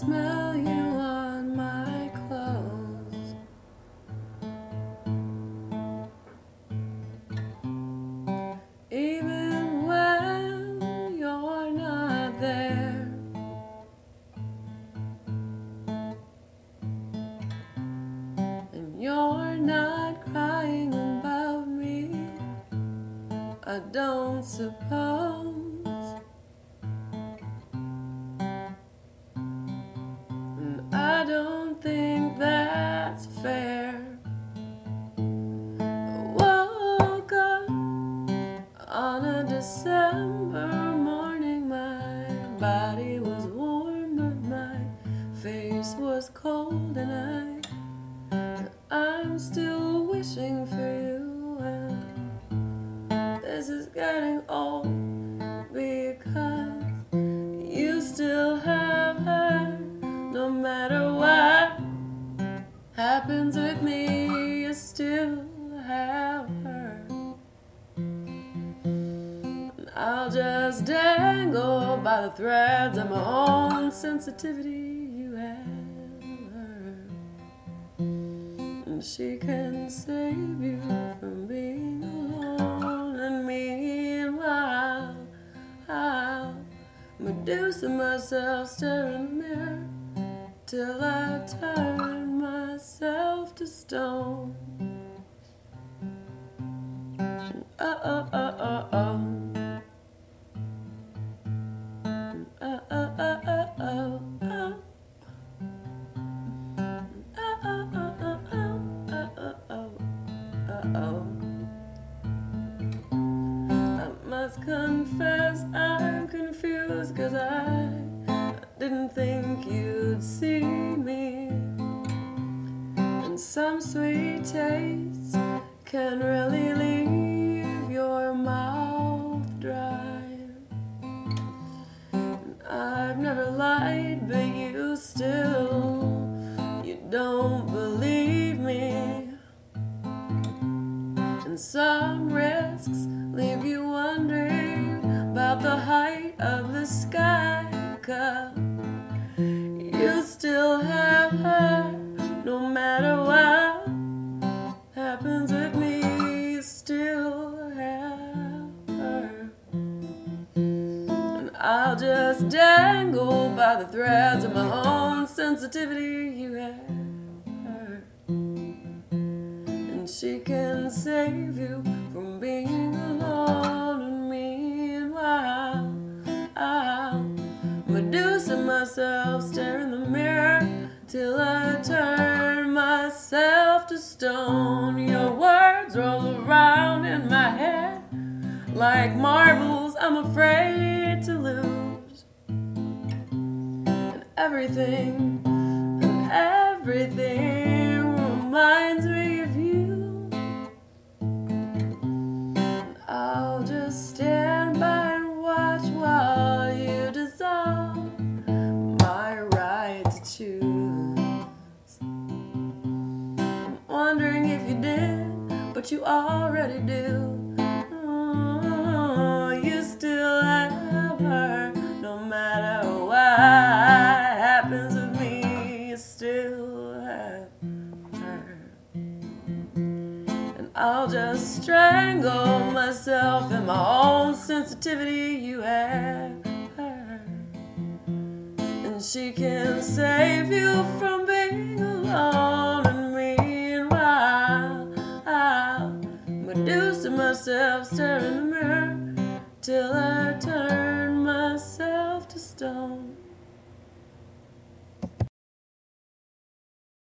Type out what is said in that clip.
smell you on my clothes. Even when you're not there. And you're not crying about me. I don't suppose. Don't think that's fair. Woke up on a December morning. My body was warm, but my face was cold, and I. I'm still wishing for you, and this is getting old because happens with me, you still have her. And I'll just dangle by the threads of my own sensitivity. You have her. And she can save you from being alone. And meanwhile, I'll Medusa myself, stare in the mirror till I turn myself to stone. Oh, oh, oh, oh, oh. Oh, oh, oh, oh, oh, oh. Confess I'm confused cause I didn't think you'd see me. Some sweet tastes can really leave your mouth dry. I've never lied, but you still you don't believe me. And some risks leave you wondering about the height of the sky. Cause you still I'll just dangle by the threads of my own sensitivity. You have her. And she can save you from being alone. And meanwhile, I'll Medusa myself, stare in the mirror till I turn myself to stone. Your words roll around in my head like marbles I'm afraid to lose. And everything, and everything reminds me of you. And I'll just stand by and watch while you dissolve my right to choose. I'm wondering if you did, but you already do. Just strangle myself in my own sensitivity. You have her. And she can save you from being alone. And meanwhile, I'll myself, stare in the mirror till I turn myself to stone.